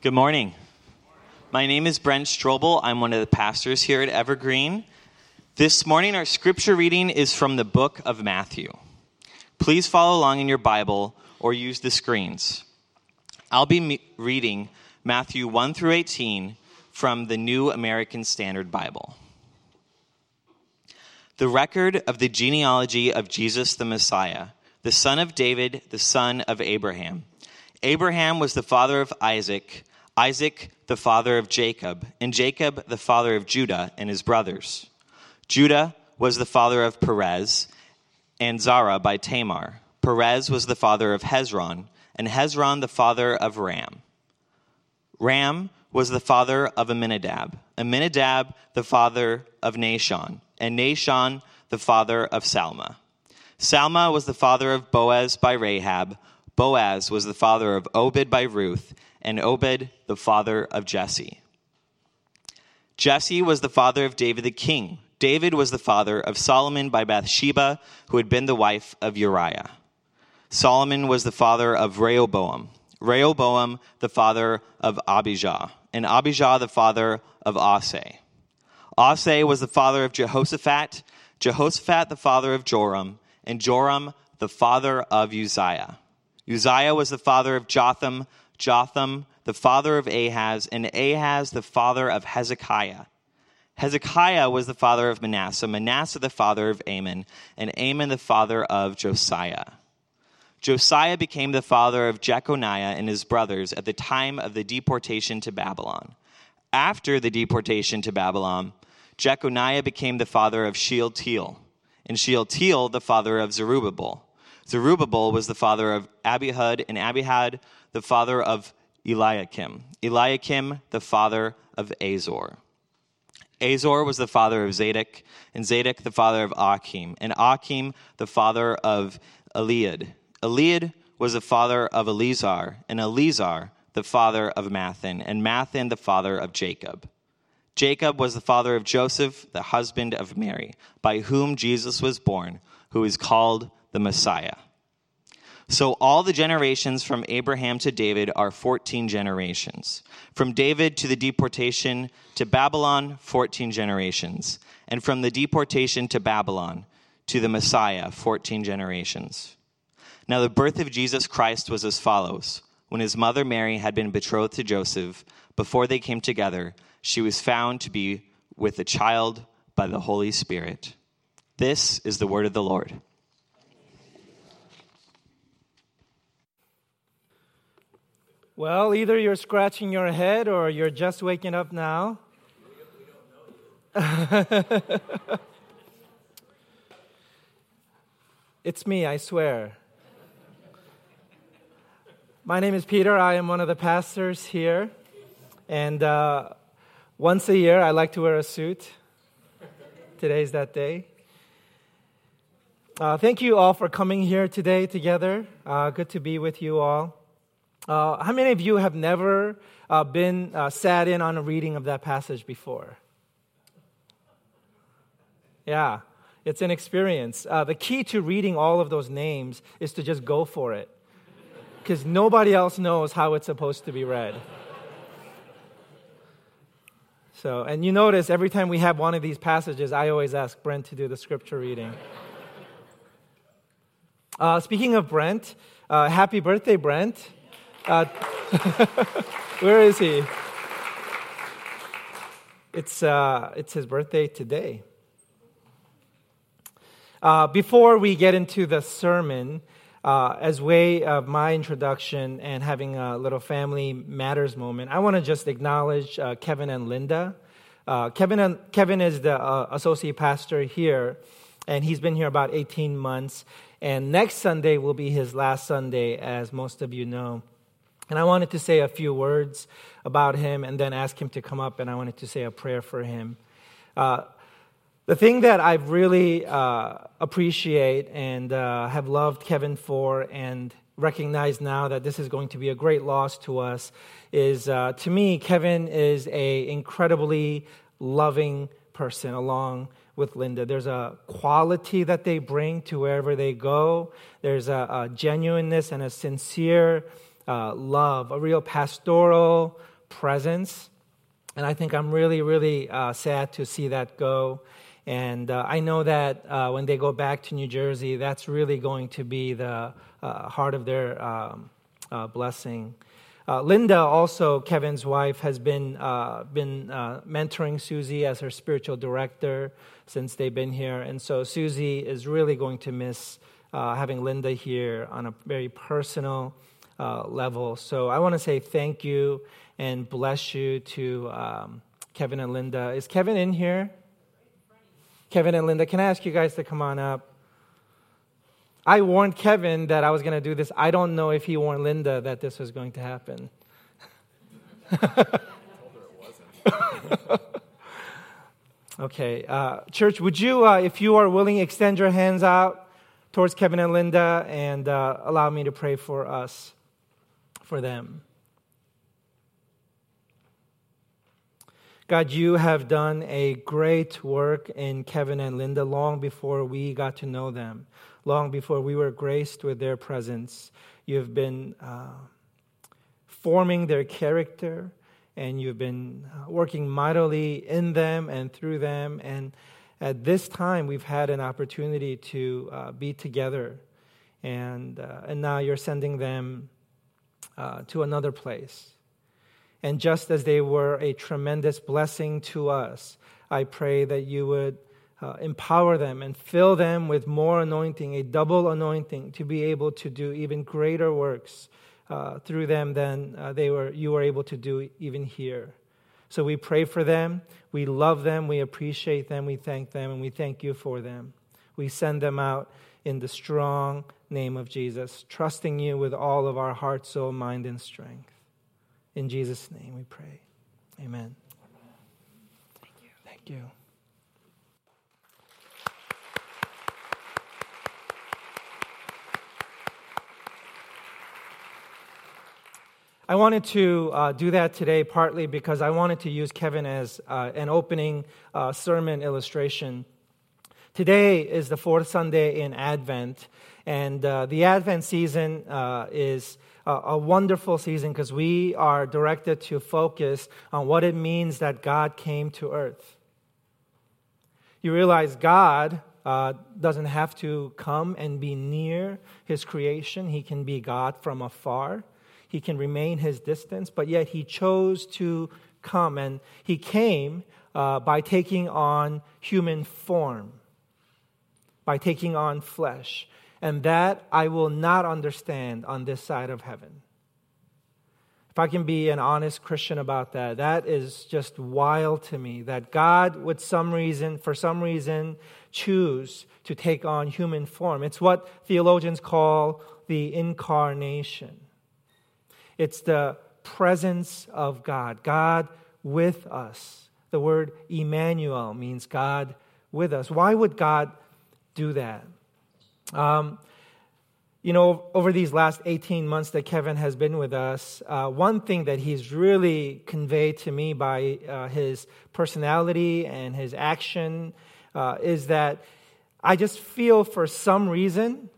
Good morning. My name is Brent Strobel. I'm one of the pastors here at Evergreen. This morning, our scripture reading is from the book of Matthew. Please follow along in your Bible or use the screens. I'll be reading Matthew 1 through 18 from the New American Standard Bible. The record of the genealogy of Jesus the Messiah, the son of David, the son of Abraham. Abraham was the father of Isaac, Isaac the father of Jacob, and Jacob the father of Judah and his brothers. Judah was the father of Perez and Zerah by Tamar. Perez was the father of Hezron, and Hezron the father of Ram. Ram was the father of Amminadab, Amminadab the father of Nahshon, and Nahshon the father of Salma. Salma was the father of Boaz by Rahab. Boaz was the father of Obed by Ruth, and Obed the father of Jesse. Jesse was the father of David the king. David was the father of Solomon by Bathsheba, who had been the wife of Uriah. Solomon was the father of Rehoboam. Rehoboam the father of Abijah, and Abijah the father of Asa. Asa was the father of Jehoshaphat, Jehoshaphat the father of Joram, and Joram the father of Uzziah. Uzziah was the father of Jotham, Jotham the father of Ahaz, and Ahaz the father of Hezekiah. Hezekiah was the father of Manasseh, Manasseh the father of Amon, and Amon the father of Josiah. Josiah became the father of Jeconiah and his brothers at the time of the deportation to Babylon. After the deportation to Babylon, Jeconiah became the father of Shealtiel, and Shealtiel the father of Zerubbabel. Zerubbabel was the father of Abihud, and Abihud the father of Eliakim. Eliakim the father of Azor. Azor was the father of Zadok, and Zadok the father of Achim, and Achim the father of Eliud. Eliud was the father of Eleazar, and Eleazar the father of Matthan, and Matthan the father of Jacob. Jacob was the father of Joseph, the husband of Mary, by whom Jesus was born, who is called the Messiah. So all the generations from Abraham to David are 14 generations. From David to the deportation to Babylon, 14 generations. And from the deportation to Babylon to the Messiah, 14 generations. Now the birth of Jesus Christ was as follows. When his mother Mary had been betrothed to Joseph, before they came together, she was found to be with a child by the Holy Spirit. This is the word of the Lord. Well, either you're scratching your head or you're just waking up now. it's me, I swear. My name is Peter. I am one of the pastors here. And uh, once a year, I like to wear a suit. Today's that day. Uh, thank you all for coming here today together. Uh, good to be with you all. Uh, how many of you have never uh, been uh, sat in on a reading of that passage before? Yeah, it's an experience. Uh, the key to reading all of those names is to just go for it, because nobody else knows how it's supposed to be read. So, and you notice every time we have one of these passages, I always ask Brent to do the scripture reading. Uh, speaking of Brent, uh, happy birthday, Brent. Uh, where is he? It's, uh, it's his birthday today. Uh, before we get into the sermon, uh, as way of my introduction and having a little family matters moment, I want to just acknowledge uh, Kevin and Linda. Uh, Kevin, and, Kevin is the associate pastor here, and he's been here about 18 months. And next Sunday will be his last Sunday, as most of you know. And I wanted to say a few words about him and then ask him to come up, and I wanted to say a prayer for him. Uh, the thing that I really uh, appreciate and uh, have loved Kevin for and recognize now that this is going to be a great loss to us is uh, to me kevin is a incredibly loving person along with linda there's a quality that they bring to wherever they go there's a, a genuineness and a sincere uh, love, a real pastoral presence. And I think I'm really, really uh, sad to see that go. And uh, I know that uh, when they go back to New Jersey, that's really going to be the uh, heart of their um, uh, blessing. Uh, Linda, also Kevin's wife, has been been mentoring Susie as her spiritual director since they've been here, and so Susie is really going to miss having Linda here on a very personal level. So I want to say thank you and bless you to um, Kevin and Linda. Is Kevin in here? Kevin and Linda, can I ask you guys to come on up? I warned Kevin that I was going to do this. I don't know if he warned Linda that this was going to happen. okay. Uh, church, would you, uh, if you are willing, extend your hands out towards Kevin and Linda and uh, allow me to pray for us, for them. God, you have done a great work in Kevin and Linda long before we got to know them, long before we were graced with their presence. You have been uh, forming their character, and you've been uh, working mightily in them and through them. And at this time, we've had an opportunity to uh, be together. And, uh, and now you're sending them uh, to another place and just as they were a tremendous blessing to us, I pray that you would uh, empower them and fill them with more anointing, a double anointing, to be able to do even greater works uh, through them than uh, they were, you were able to do even here. So we pray for them. We love them. We appreciate them. We thank them. And we thank you for them. We send them out in the strong name of Jesus, trusting you with all of our heart, soul, mind, and strength. In Jesus' name we pray. Amen. Thank you. Thank you. I wanted to uh, do that today partly because I wanted to use Kevin as uh, an opening uh, sermon illustration. Today is the fourth Sunday in Advent, and uh, the Advent season uh, is a wonderful season because we are directed to focus on what it means that God came to earth. You realize God uh, doesn't have to come and be near his creation, he can be God from afar. He can remain his distance, but yet he chose to come, and he came uh, by taking on human form, by taking on flesh. And that I will not understand on this side of heaven. If I can be an honest Christian about that, that is just wild to me that God would some reason, for some reason, choose to take on human form. It's what theologians call the incarnation. It's the presence of God, God with us. The word Emmanuel means God with us. Why would God do that? Um, you know, over these last 18 months that Kevin has been with us, uh, one thing that he's really conveyed to me by uh, his personality and his action uh, is that I just feel for some reason,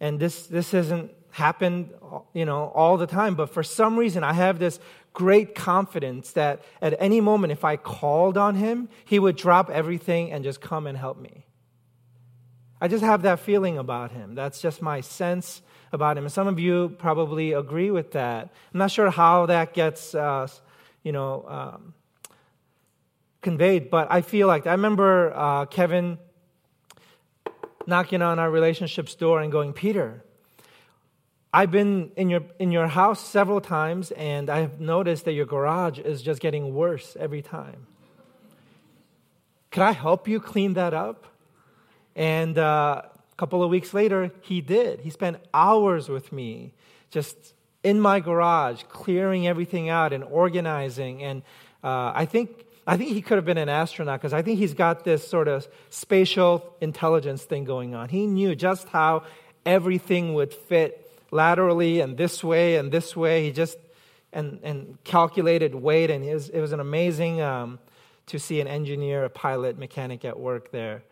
and this, this hasn't happened, you know, all the time, but for some reason I have this great confidence that at any moment if I called on him, he would drop everything and just come and help me. I just have that feeling about him. That's just my sense about him. And some of you probably agree with that. I'm not sure how that gets, uh, you know, um, conveyed, but I feel like I remember uh, Kevin knocking on our relationship's door and going, Peter, I've been in your, in your house several times, and I've noticed that your garage is just getting worse every time. Could I help you clean that up? And uh, a couple of weeks later, he did. He spent hours with me just in my garage, clearing everything out and organizing. And uh, I think. I think he could have been an astronaut because I think he's got this sort of spatial intelligence thing going on. He knew just how everything would fit laterally and this way and this way. He just and, and calculated weight, and it was, it was an amazing um, to see an engineer, a pilot, mechanic at work there.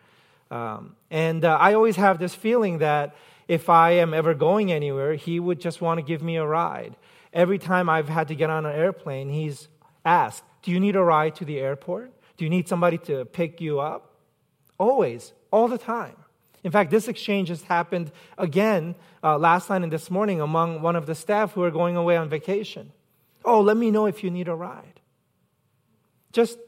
Um, and uh, I always have this feeling that if I am ever going anywhere, he would just want to give me a ride. every time I've had to get on an airplane, he's asked, Do you need a ride to the airport? Do you need somebody to pick you up? Always, all the time. In fact, this exchange has happened again uh, last night and this morning among one of the staff who are going away on vacation. Oh, let me know if you need a ride. Just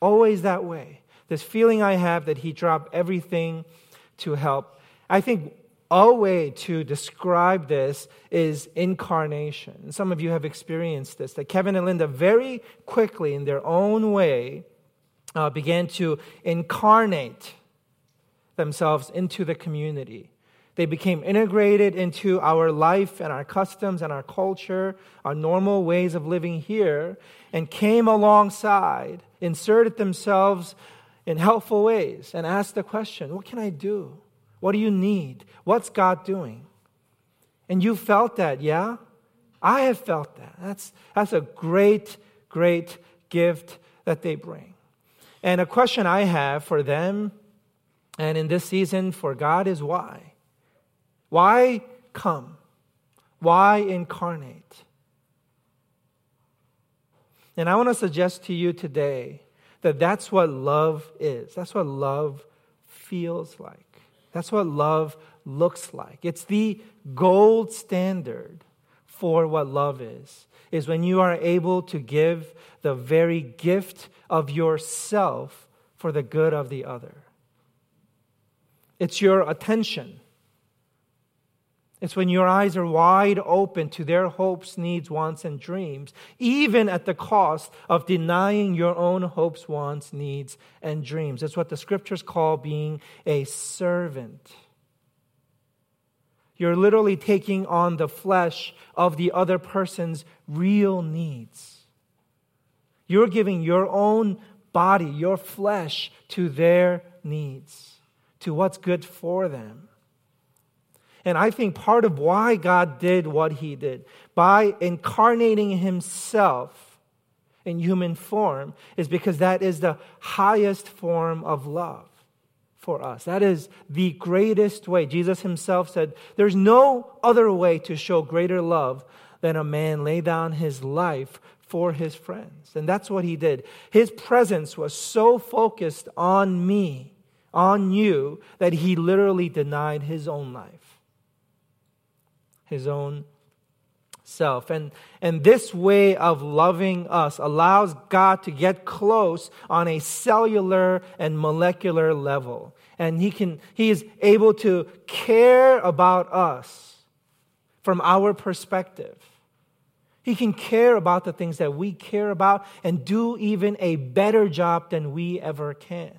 always that way. This feeling I have that he dropped everything to help. I think a way to describe this is incarnation. Some of you have experienced this, that Kevin and Linda very quickly, in their own way, uh, began to incarnate themselves into the community. They became integrated into our life and our customs and our culture, our normal ways of living here, and came alongside, inserted themselves in helpful ways, and ask the question What can I do? What do you need? What's God doing? And you felt that, yeah? I have felt that. That's, that's a great, great gift that they bring. And a question I have for them and in this season for God is why? Why come? Why incarnate? And I want to suggest to you today that that's what love is. That's what love feels like. That's what love looks like. It's the gold standard for what love is. Is when you are able to give the very gift of yourself for the good of the other. It's your attention. It's when your eyes are wide open to their hopes, needs, wants, and dreams, even at the cost of denying your own hopes, wants, needs, and dreams. It's what the scriptures call being a servant. You're literally taking on the flesh of the other person's real needs. You're giving your own body, your flesh, to their needs, to what's good for them. And I think part of why God did what he did by incarnating himself in human form is because that is the highest form of love for us. That is the greatest way. Jesus himself said, There's no other way to show greater love than a man lay down his life for his friends. And that's what he did. His presence was so focused on me, on you, that he literally denied his own life his own self. And, and this way of loving us allows God to get close on a cellular and molecular level. And he, can, he is able to care about us from our perspective. He can care about the things that we care about and do even a better job than we ever can.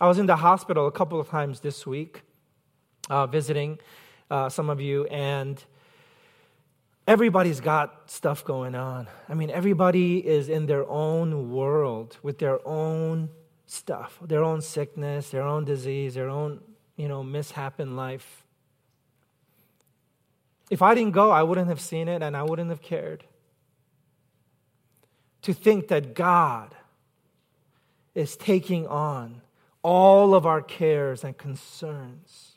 I was in the hospital a couple of times this week uh, visiting uh, some of you, and everybody's got stuff going on. I mean, everybody is in their own world with their own stuff, their own sickness, their own disease, their own, you know, mishap in life. If I didn't go, I wouldn't have seen it and I wouldn't have cared. To think that God is taking on all of our cares and concerns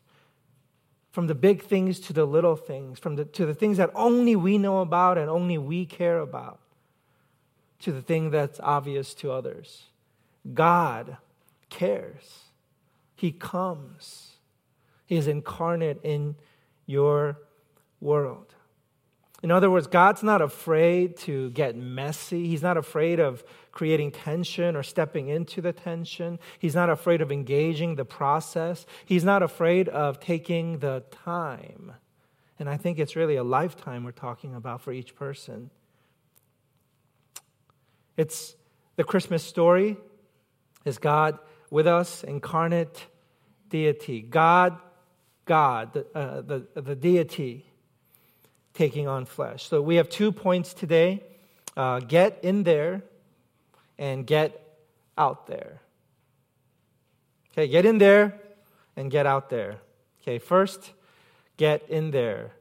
from the big things to the little things, from the, to the things that only we know about and only we care about, to the thing that's obvious to others. God cares. He comes. He is incarnate in your world. In other words, God's not afraid to get messy. He's not afraid of creating tension or stepping into the tension. He's not afraid of engaging the process. He's not afraid of taking the time. And I think it's really a lifetime we're talking about for each person. It's the Christmas story is God with us, incarnate deity. God, God, the, uh, the, the deity taking on flesh. So we have two points today uh, get in there and get out there. Okay, get in there and get out there. Okay, first, get in there.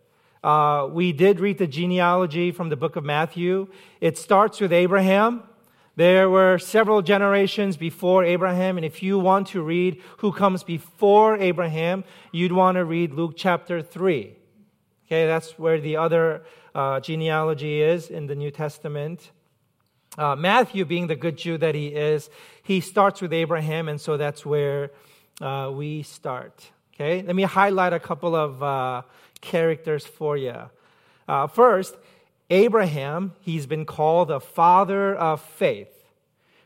Uh, we did read the genealogy from the book of Matthew. It starts with Abraham. There were several generations before Abraham, and if you want to read who comes before Abraham, you'd want to read Luke chapter 3. Okay, that's where the other uh, genealogy is in the New Testament. Uh, Matthew, being the good Jew that he is, he starts with Abraham, and so that's where uh, we start. Okay, let me highlight a couple of uh, characters for you. Uh, first, Abraham, he's been called the father of faith.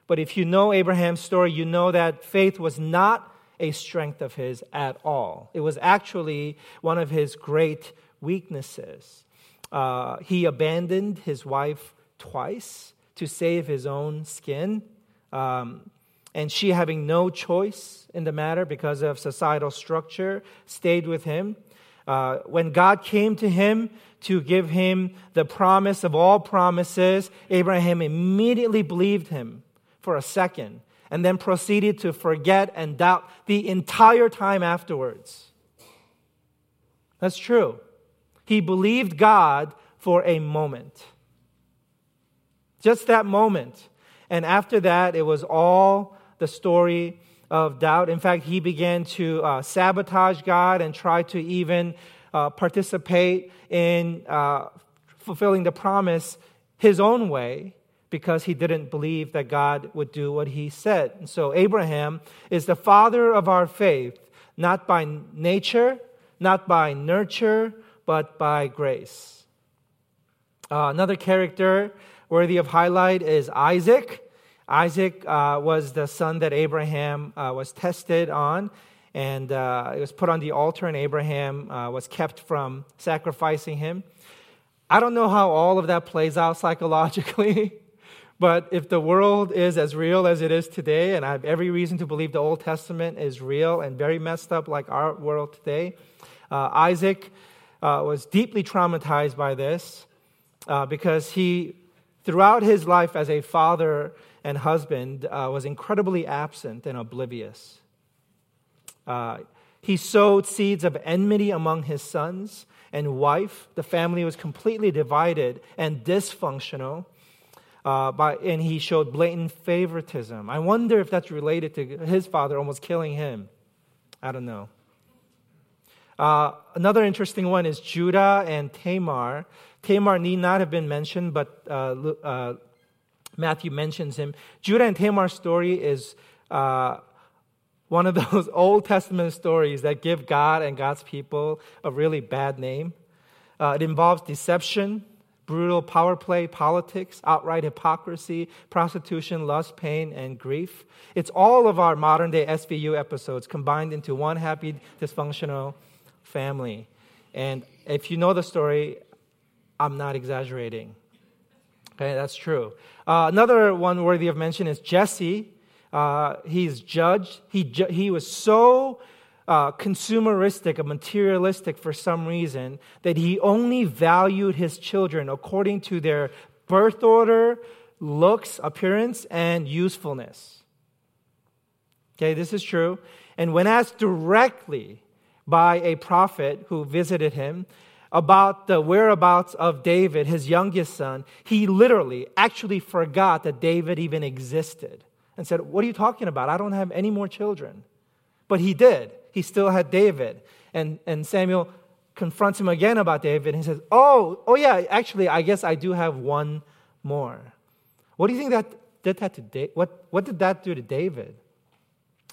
But if you know Abraham's story, you know that faith was not a strength of his at all. It was actually one of his great weaknesses. Uh, he abandoned his wife twice to save his own skin. Um, and she, having no choice in the matter because of societal structure, stayed with him. Uh, when God came to him to give him the promise of all promises, Abraham immediately believed him for a second and then proceeded to forget and doubt the entire time afterwards. That's true. He believed God for a moment. Just that moment. And after that, it was all the story of doubt. In fact, he began to uh, sabotage God and try to even uh, participate in uh, fulfilling the promise his own way because he didn't believe that God would do what he said. And so, Abraham is the father of our faith, not by nature, not by nurture, but by grace. Uh, another character worthy of highlight is Isaac. Isaac uh, was the son that Abraham uh, was tested on, and uh, it was put on the altar, and Abraham uh, was kept from sacrificing him. I don't know how all of that plays out psychologically, but if the world is as real as it is today, and I have every reason to believe the Old Testament is real and very messed up like our world today, uh, Isaac uh, was deeply traumatized by this because he, throughout his life as a father, and husband uh, was incredibly absent and oblivious. Uh, he sowed seeds of enmity among his sons and wife. The family was completely divided and dysfunctional. Uh, by, and he showed blatant favoritism. I wonder if that's related to his father almost killing him. I don't know. Uh, another interesting one is Judah and Tamar. Tamar need not have been mentioned, but uh, uh Matthew mentions him. Judah and Tamar's story is uh, one of those Old Testament stories that give God and God's people a really bad name. Uh, it involves deception, brutal power play, politics, outright hypocrisy, prostitution, lust, pain, and grief. It's all of our modern day SVU episodes combined into one happy, dysfunctional family. And if you know the story, I'm not exaggerating. Okay, that's true. Uh, another one worthy of mention is Jesse. Uh, he's judged. He, ju- he was so uh, consumeristic and materialistic for some reason that he only valued his children according to their birth order, looks, appearance, and usefulness. Okay, this is true. And when asked directly by a prophet who visited him, about the whereabouts of David, his youngest son, he literally actually forgot that David even existed and said, What are you talking about? I don't have any more children. But he did. He still had David. And, and Samuel confronts him again about David and he says, Oh, oh yeah, actually, I guess I do have one more. What do you think that did that to David? What, what did that do to David?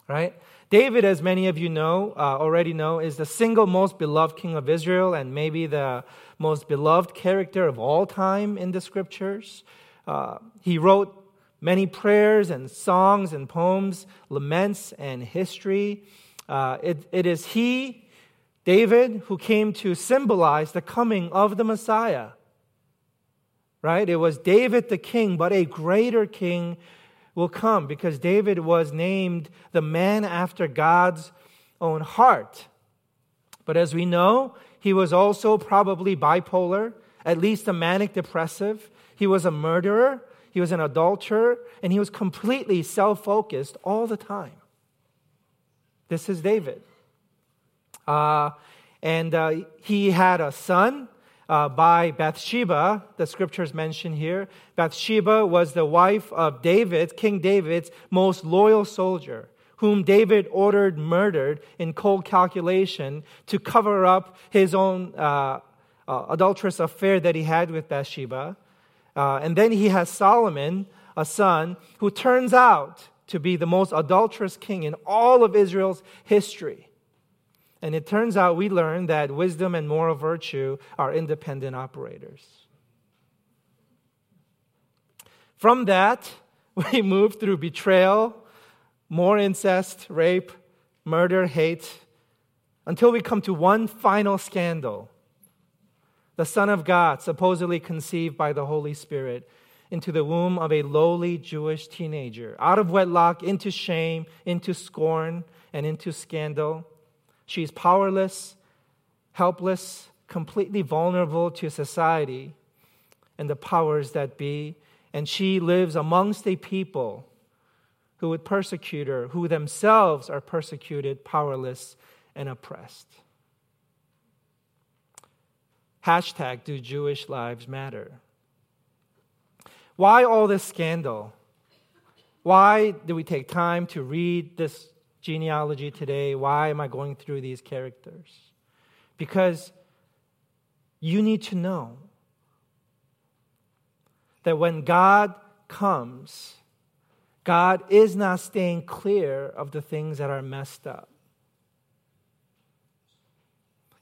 Right? David, as many of you know, uh, already know, is the single most beloved king of Israel and maybe the most beloved character of all time in the scriptures. Uh, he wrote many prayers and songs and poems, laments and history. Uh, it, it is he, David, who came to symbolize the coming of the Messiah. Right? It was David the king, but a greater king will come because David was named the man after God's own heart. But as we know, he was also probably bipolar, at least a manic depressive. He was a murderer, he was an adulterer, and he was completely self focused all the time. This is David. Uh, and uh, he had a son uh, by Bathsheba, the scriptures mention here. Bathsheba was the wife of David, King David's most loyal soldier, whom David ordered murdered in cold calculation to cover up his own uh, uh, adulterous affair that he had with Bathsheba. Uh, and then he has Solomon, a son, who turns out to be the most adulterous king in all of Israel's history. And it turns out we learn that wisdom and moral virtue are independent operators. From that, we move through betrayal, more incest, rape, murder, hate, until we come to one final scandal. The Son of God, supposedly conceived by the Holy Spirit into the womb of a lowly Jewish teenager, out of wedlock, into shame, into scorn, and into scandal. She's powerless, helpless, completely vulnerable to society and the powers that be. And she lives amongst a people who would persecute her, who themselves are persecuted, powerless, and oppressed. Hashtag do Jewish lives matter? Why all this scandal? Why do we take time to read this genealogy today? Why am I going through these characters? Because you need to know that when God comes, God is not staying clear of the things that are messed up.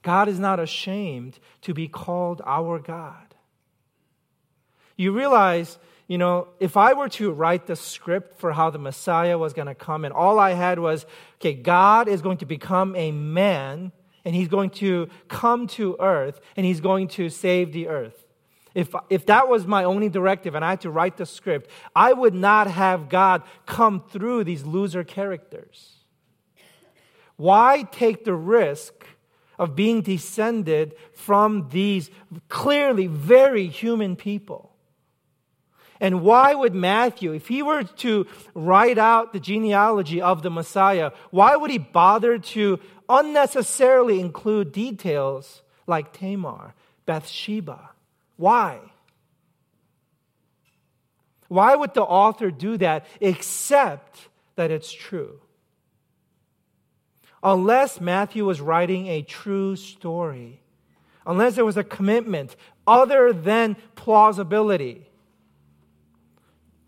God is not ashamed to be called our God. You realize, you know, if I were to write the script for how the Messiah was going to come, and all I had was, okay, God is going to become a man, and he's going to come to earth, and he's going to save the earth. If, if that was my only directive and I had to write the script, I would not have God come through these loser characters. Why take the risk of being descended from these clearly very human people. And why would Matthew, if he were to write out the genealogy of the Messiah, why would he bother to unnecessarily include details like Tamar, Bathsheba? Why? Why would the author do that except that it's true? unless Matthew was writing a true story, unless there was a commitment other than plausibility.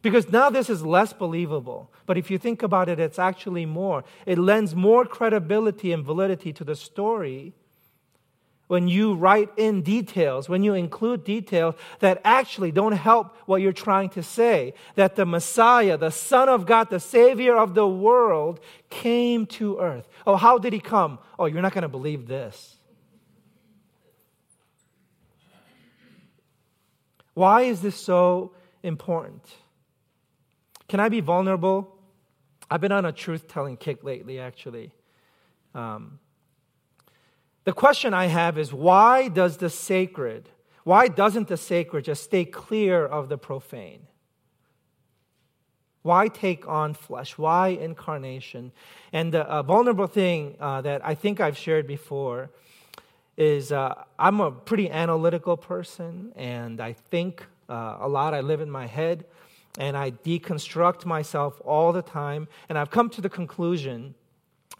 Because now this is less believable. But if you think about it, it's actually more. It lends more credibility and validity to the story when you write in details, when you include details that actually don't help what you're trying to say. That the Messiah, the Son of God, the Savior of the world, came to earth. Oh, how did he come? Oh, you're not going to believe this. Why is this so important? Can I be vulnerable? I've been on a truth telling kick lately, actually. Um, the question I have is why does the sacred, why doesn't the sacred just stay clear of the profane? Why take on flesh? Why incarnation? And the uh, vulnerable thing uh, that I think I've shared before is uh, I'm a pretty analytical person and I think uh, a lot. I live in my head and I deconstruct myself all the time. And I've come to the conclusion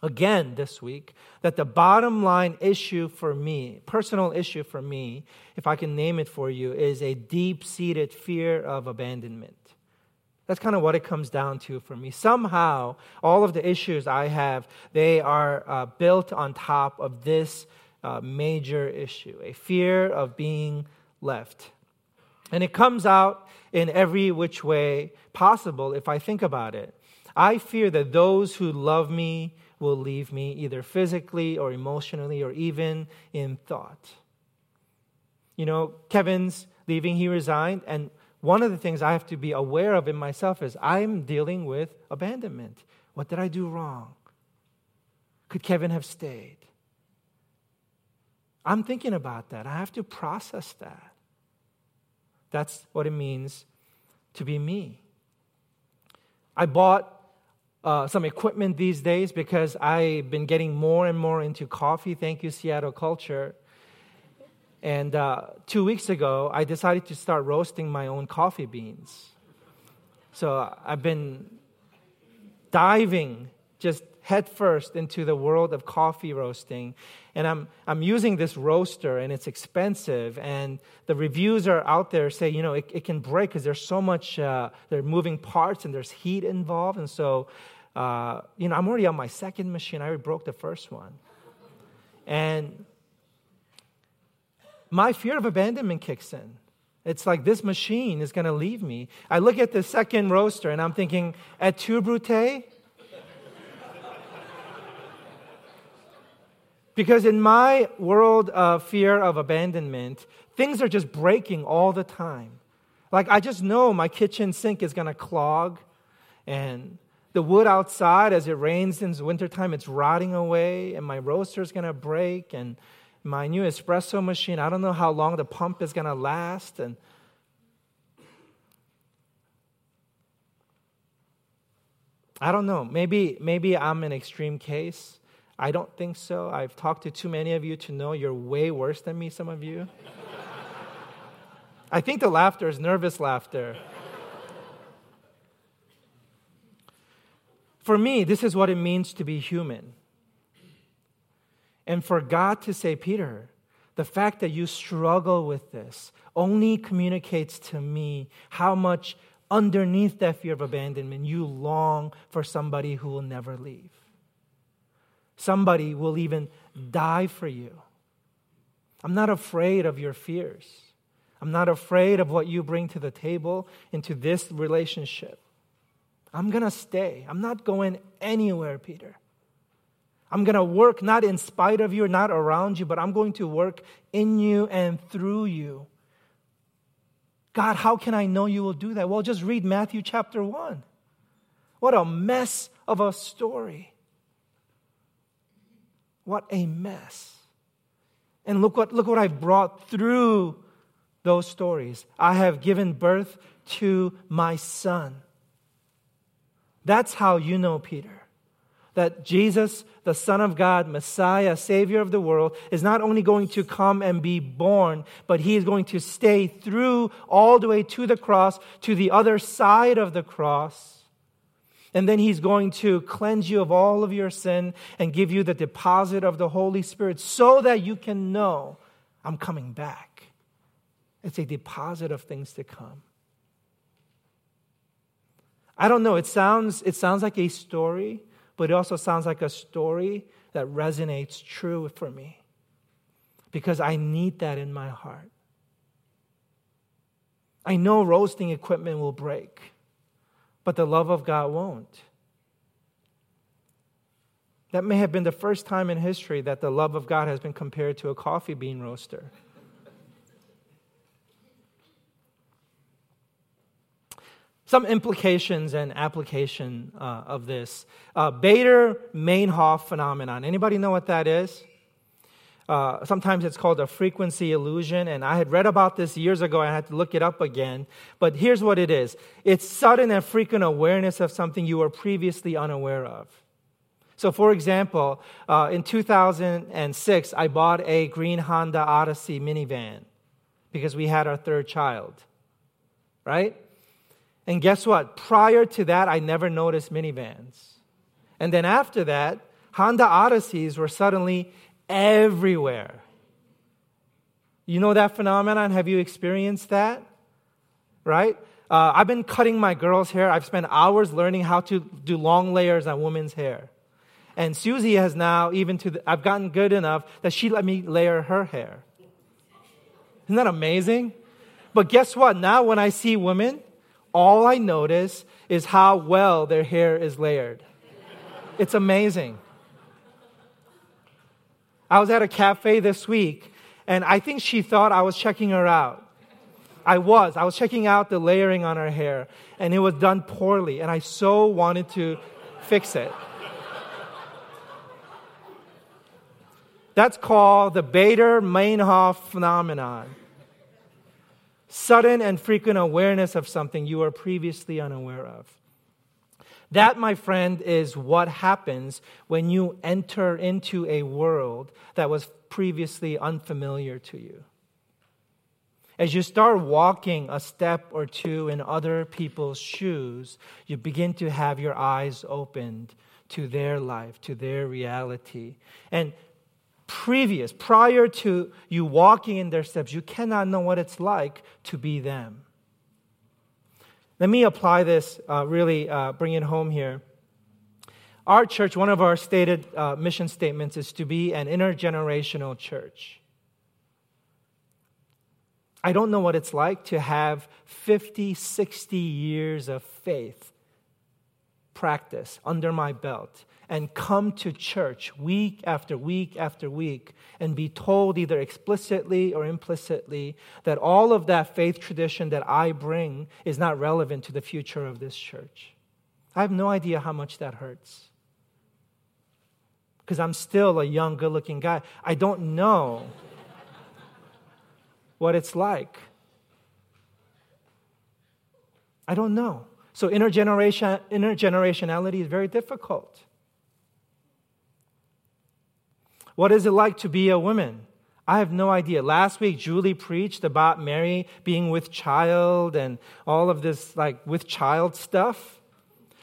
again this week that the bottom line issue for me, personal issue for me, if I can name it for you, is a deep seated fear of abandonment. That's kind of what it comes down to for me. Somehow, all of the issues I have, they are uh, built on top of this uh, major issue a fear of being left. And it comes out in every which way possible if I think about it. I fear that those who love me will leave me either physically or emotionally or even in thought. You know, Kevin's leaving, he resigned, and one of the things I have to be aware of in myself is I'm dealing with abandonment. What did I do wrong? Could Kevin have stayed? I'm thinking about that. I have to process that. That's what it means to be me. I bought uh, some equipment these days because I've been getting more and more into coffee. Thank you, Seattle Culture. And uh, two weeks ago, I decided to start roasting my own coffee beans. So I've been diving, just headfirst into the world of coffee roasting. And I'm, I'm using this roaster, and it's expensive. And the reviews are out there say, you know, it, it can break because there's so much, uh, there are moving parts and there's heat involved. And so, uh, you know, I'm already on my second machine. I already broke the first one. And my fear of abandonment kicks in. It's like this machine is going to leave me. I look at the second roaster and I'm thinking, et tu, Brute? Because in my world of fear of abandonment, things are just breaking all the time. Like, I just know my kitchen sink is going to clog, and the wood outside, as it rains in the wintertime, it's rotting away, and my roaster is going to break, and my new espresso machine, I don't know how long the pump is going to last. And I don't know. Maybe, maybe I'm an extreme case. I don't think so. I've talked to too many of you to know you're way worse than me, some of you. I think the laughter is nervous laughter. For me, this is what it means to be human. And for God to say, Peter, the fact that you struggle with this only communicates to me how much underneath that fear of abandonment you long for somebody who will never leave. Somebody will even die for you. I'm not afraid of your fears. I'm not afraid of what you bring to the table into this relationship. I'm going to stay. I'm not going anywhere, Peter. I'm going to work not in spite of you, not around you, but I'm going to work in you and through you. God, how can I know you will do that? Well, just read Matthew chapter 1. What a mess of a story. What a mess. And look what, look what I've brought through those stories. I have given birth to my son. That's how you know Peter that Jesus, the Son of God, Messiah, Savior of the world, is not only going to come and be born, but he is going to stay through all the way to the cross, to the other side of the cross. And then he's going to cleanse you of all of your sin and give you the deposit of the Holy Spirit so that you can know I'm coming back. It's a deposit of things to come. I don't know, it sounds, it sounds like a story but it also sounds like a story that resonates true for me because I need that in my heart. I know roasting equipment will break, but the love of God won't. That may have been the first time in history that the love of God has been compared to a coffee bean roaster. some implications and application uh, of this. Uh, Baader-Meinhof phenomenon. Anybody know what that is? Uh, sometimes it's called a frequency illusion, and I had read about this years ago. I had to look it up again. But here's what it is it's sudden and frequent awareness of something you were previously unaware of. So, for example, uh, in 2006, I bought a green Honda Odyssey minivan because we had our third child, right? And guess what? Prior to that, I never noticed minivans. And then after that, Honda Odysseys were suddenly everywhere. You know that phenomenon? Have you experienced that? Right? Uh, I've been cutting my girl's hair. I've spent hours learning how to do long layers on women's hair. And Susie has now, even to, the, I've gotten good enough that she let me layer her hair. Isn't that amazing? But guess what? Now when I see women, all I notice is how well their hair is layered. It's amazing. I was at a cafe this week, and I think she thought I was checking her out. I was. I was checking out the layering on her hair, and it was done poorly, and I so wanted to fix it. That's called the Baader Meinhof phenomenon sudden and frequent awareness of something you were previously unaware of. That, my friend, is what happens when you enter into a world that was previously unfamiliar to you. As you start walking a step or two in other people's shoes, you begin to have your eyes opened to their life, to their reality. And previous, prior to you walking in their steps, you cannot know what it's like to be them. Let me apply this, uh, really uh, bring it home here. Our church, one of our stated uh, mission statements is to be an intergenerational church. I don't know what it's like to have 50, 60 years of faith practice under my belt and come to church week after week after week and be told either explicitly or implicitly that all of that faith tradition that I bring is not relevant to the future of this church. I have no idea how much that hurts. Because I'm still a young, good looking guy. I don't know what it's like. I don't know. So intergeneration, intergenerationality is very difficult. What is it like to be a woman? I have no idea. Last week, Julie preached about Mary being with child and all of this, like, with child stuff.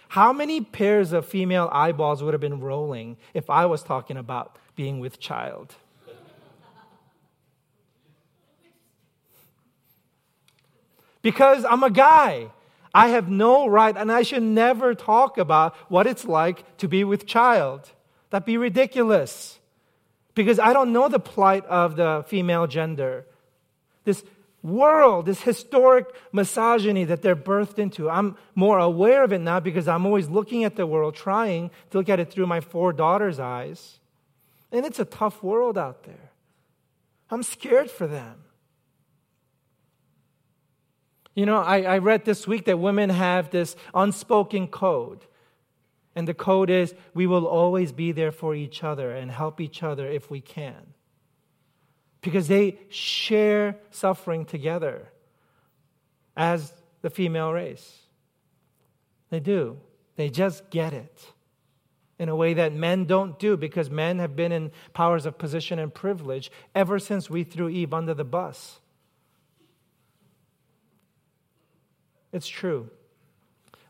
How many pairs of female eyeballs would have been rolling if I was talking about being with child? Because I'm a guy. I have no right, and I should never talk about what it's like to be with child. That'd be ridiculous. Because I don't know the plight of the female gender. This world, this historic misogyny that they're birthed into. I'm more aware of it now because I'm always looking at the world, trying to look at it through my four daughters' eyes. And it's a tough world out there. I'm scared for them. You know, I, I read this week that women have this unspoken code. And the code is we will always be there for each other and help each other if we can. Because they share suffering together as the female race. They do. They just get it in a way that men don't do because men have been in powers of position and privilege ever since we threw Eve under the bus. It's true.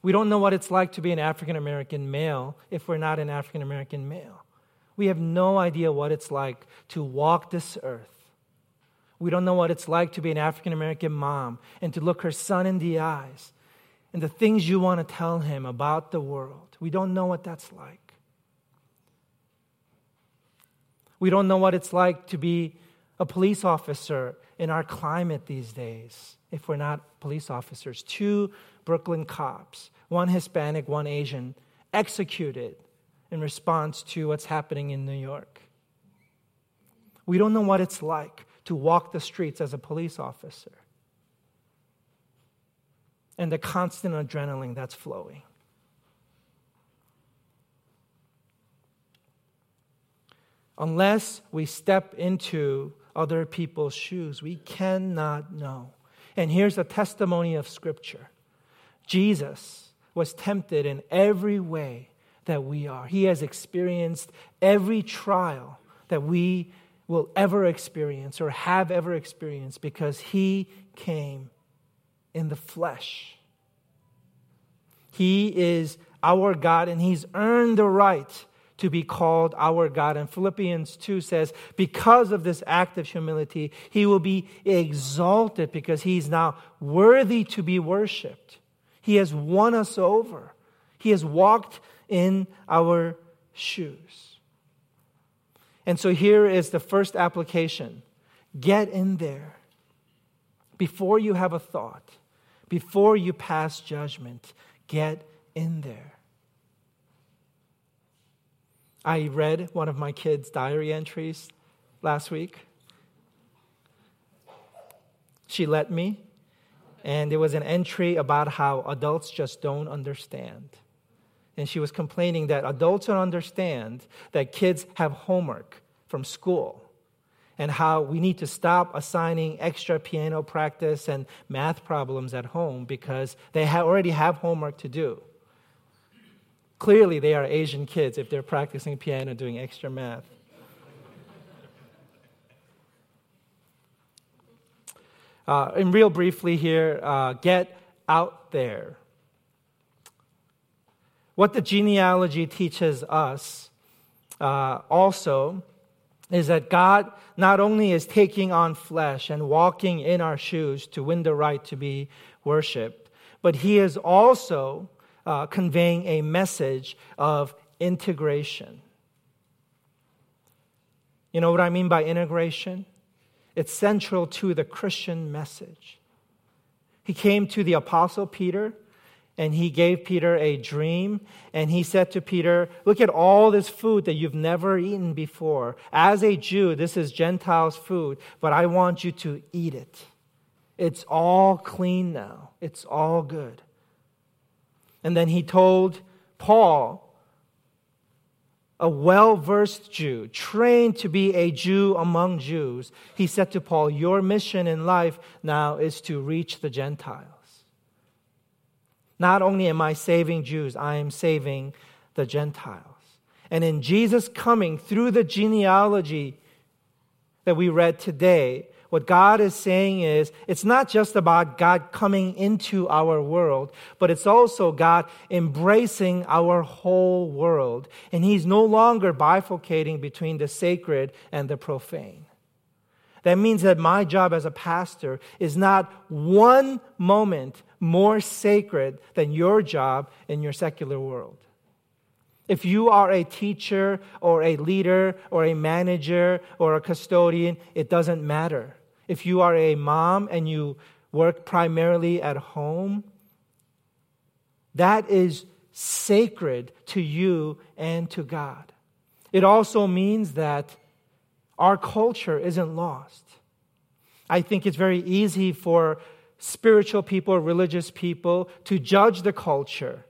We don't know what it's like to be an African American male if we're not an African American male. We have no idea what it's like to walk this earth. We don't know what it's like to be an African American mom and to look her son in the eyes and the things you want to tell him about the world. We don't know what that's like. We don't know what it's like to be a police officer in our climate these days if we're not police officers. Two Brooklyn cops, one Hispanic, one Asian, executed in response to what's happening in New York. We don't know what it's like to walk the streets as a police officer and the constant adrenaline that's flowing. Unless we step into other people's shoes. We cannot know. And here's a testimony of Scripture Jesus was tempted in every way that we are. He has experienced every trial that we will ever experience or have ever experienced because he came in the flesh. He is our God and he's earned the right to be called our God. And Philippians 2 says, because of this act of humility, he will be exalted because he's now worthy to be worshiped. He has won us over, he has walked in our shoes. And so here is the first application get in there before you have a thought, before you pass judgment. Get in there. I read one of my kids' diary entries last week. She let me, and there was an entry about how adults just don't understand. And she was complaining that adults don't understand that kids have homework from school and how we need to stop assigning extra piano practice and math problems at home because they already have homework to do. Clearly, they are Asian kids if they're practicing piano doing extra math. Uh, and real briefly here, uh, get out there. What the genealogy teaches us uh, also is that God not only is taking on flesh and walking in our shoes to win the right to be worshiped, but He is also uh, conveying a message of integration. You know what I mean by integration? It's central to the Christian message. He came to the Apostle Peter and he gave Peter a dream. And he said to Peter, Look at all this food that you've never eaten before. As a Jew, this is Gentiles' food, but I want you to eat it. It's all clean now, it's all good. And then he told Paul, a well versed Jew, trained to be a Jew among Jews, he said to Paul, Your mission in life now is to reach the Gentiles. Not only am I saving Jews, I am saving the Gentiles. And in Jesus coming through the genealogy that we read today, what God is saying is it's not just about God coming into our world, but it's also God embracing our whole world. And He's no longer bifurcating between the sacred and the profane. That means that my job as a pastor is not one moment more sacred than your job in your secular world. If you are a teacher or a leader or a manager or a custodian, it doesn't matter. If you are a mom and you work primarily at home, that is sacred to you and to God. It also means that our culture isn't lost. I think it's very easy for spiritual people, religious people, to judge the culture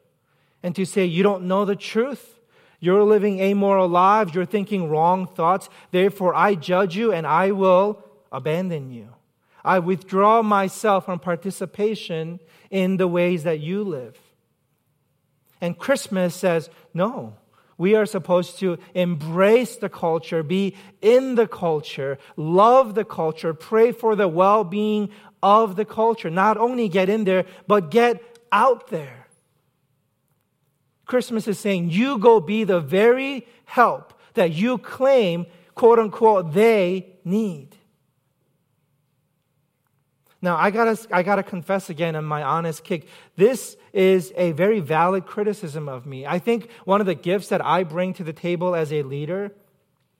and to say, you don't know the truth. You're living amoral lives. You're thinking wrong thoughts. Therefore, I judge you and I will abandon you. I withdraw myself from participation in the ways that you live. And Christmas says, no, we are supposed to embrace the culture, be in the culture, love the culture, pray for the well being of the culture. Not only get in there, but get out there. Christmas is saying, you go be the very help that you claim, quote unquote, they need. Now, I gotta, I gotta confess again on my honest kick. This is a very valid criticism of me. I think one of the gifts that I bring to the table as a leader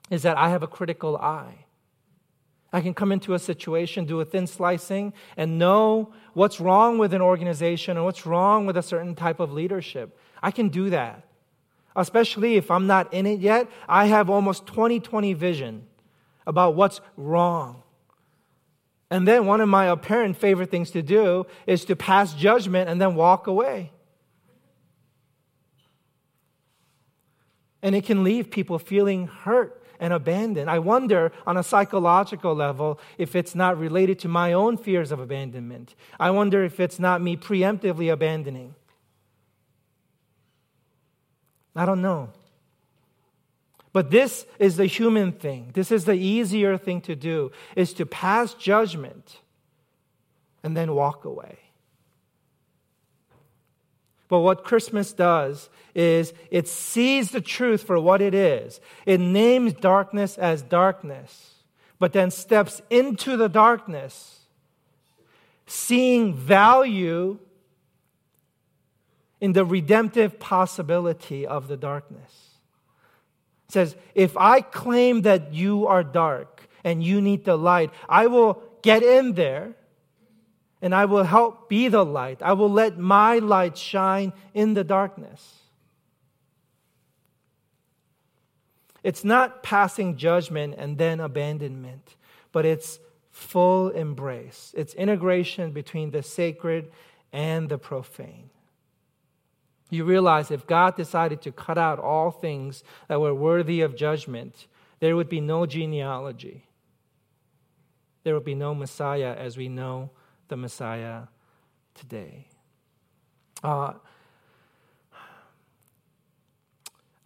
is that I have a critical eye. I can come into a situation, do a thin slicing, and know what's wrong with an organization or what's wrong with a certain type of leadership. I can do that. Especially if I'm not in it yet, I have almost 20 20 vision about what's wrong. And then one of my apparent favorite things to do is to pass judgment and then walk away. And it can leave people feeling hurt and abandoned. I wonder on a psychological level if it's not related to my own fears of abandonment. I wonder if it's not me preemptively abandoning. I don't know. But this is the human thing. This is the easier thing to do is to pass judgment and then walk away. But what Christmas does is it sees the truth for what it is. It names darkness as darkness, but then steps into the darkness, seeing value in the redemptive possibility of the darkness. Says, if I claim that you are dark and you need the light, I will get in there and I will help be the light. I will let my light shine in the darkness. It's not passing judgment and then abandonment, but it's full embrace. It's integration between the sacred and the profane. You realize if God decided to cut out all things that were worthy of judgment, there would be no genealogy. There would be no Messiah as we know the Messiah today. Uh,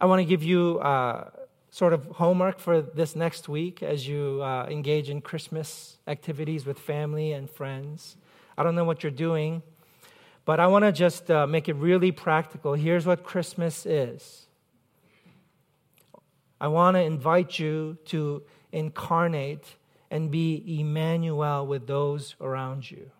I want to give you uh, sort of homework for this next week as you uh, engage in Christmas activities with family and friends. I don't know what you're doing, But I want to just uh, make it really practical. Here's what Christmas is I want to invite you to incarnate and be Emmanuel with those around you.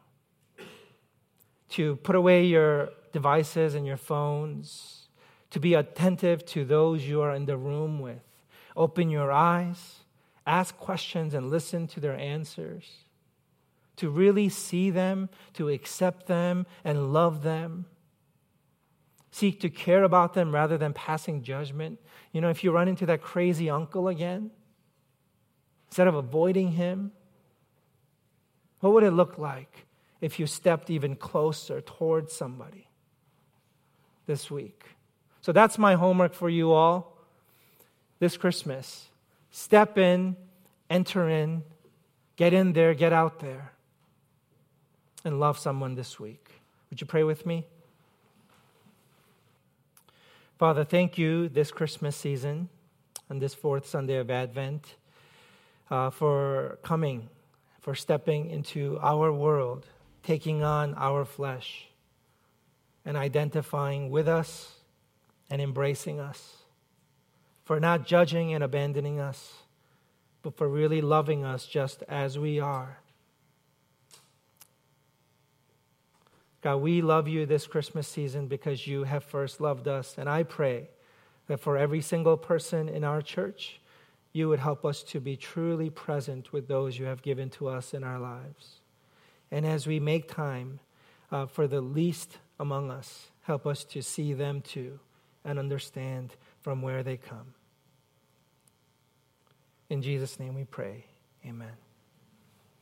To put away your devices and your phones, to be attentive to those you are in the room with. Open your eyes, ask questions, and listen to their answers. To really see them, to accept them, and love them. Seek to care about them rather than passing judgment. You know, if you run into that crazy uncle again, instead of avoiding him, what would it look like if you stepped even closer towards somebody this week? So that's my homework for you all this Christmas. Step in, enter in, get in there, get out there, and love someone this week. Would you pray with me? Father, thank you this Christmas season and this fourth Sunday of Advent uh, for coming, for stepping into our world, taking on our flesh, and identifying with us and embracing us, for not judging and abandoning us, but for really loving us just as we are. God, we love you this Christmas season because you have first loved us. And I pray that for every single person in our church, you would help us to be truly present with those you have given to us in our lives. And as we make time uh, for the least among us, help us to see them too and understand from where they come. In Jesus' name we pray. Amen.